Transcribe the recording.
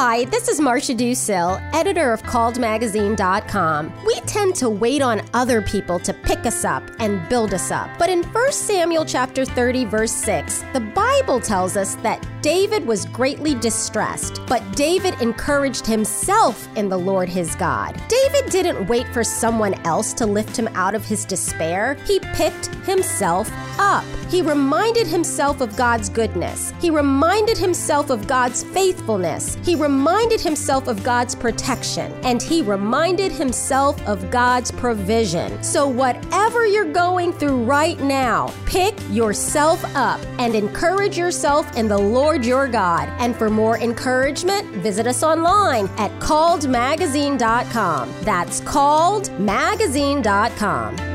Hi, this is Marcia Dusil, editor of CalledMagazine.com. We tend to wait on other people to pick us up and build us up. But in 1 Samuel chapter 30 verse 6, the Bible tells us that David was greatly distressed, but David encouraged himself in the Lord his God. David didn't wait for someone else to lift him out of his despair. He picked himself up. He reminded himself of God's goodness. He reminded himself of God's faithfulness. He reminded himself of God's protection. And he reminded himself of God's provision. So, whatever you're going through right now, pick yourself up and encourage yourself in the Lord your God. And for more encouragement, visit us online at calledmagazine.com. That's calledmagazine.com.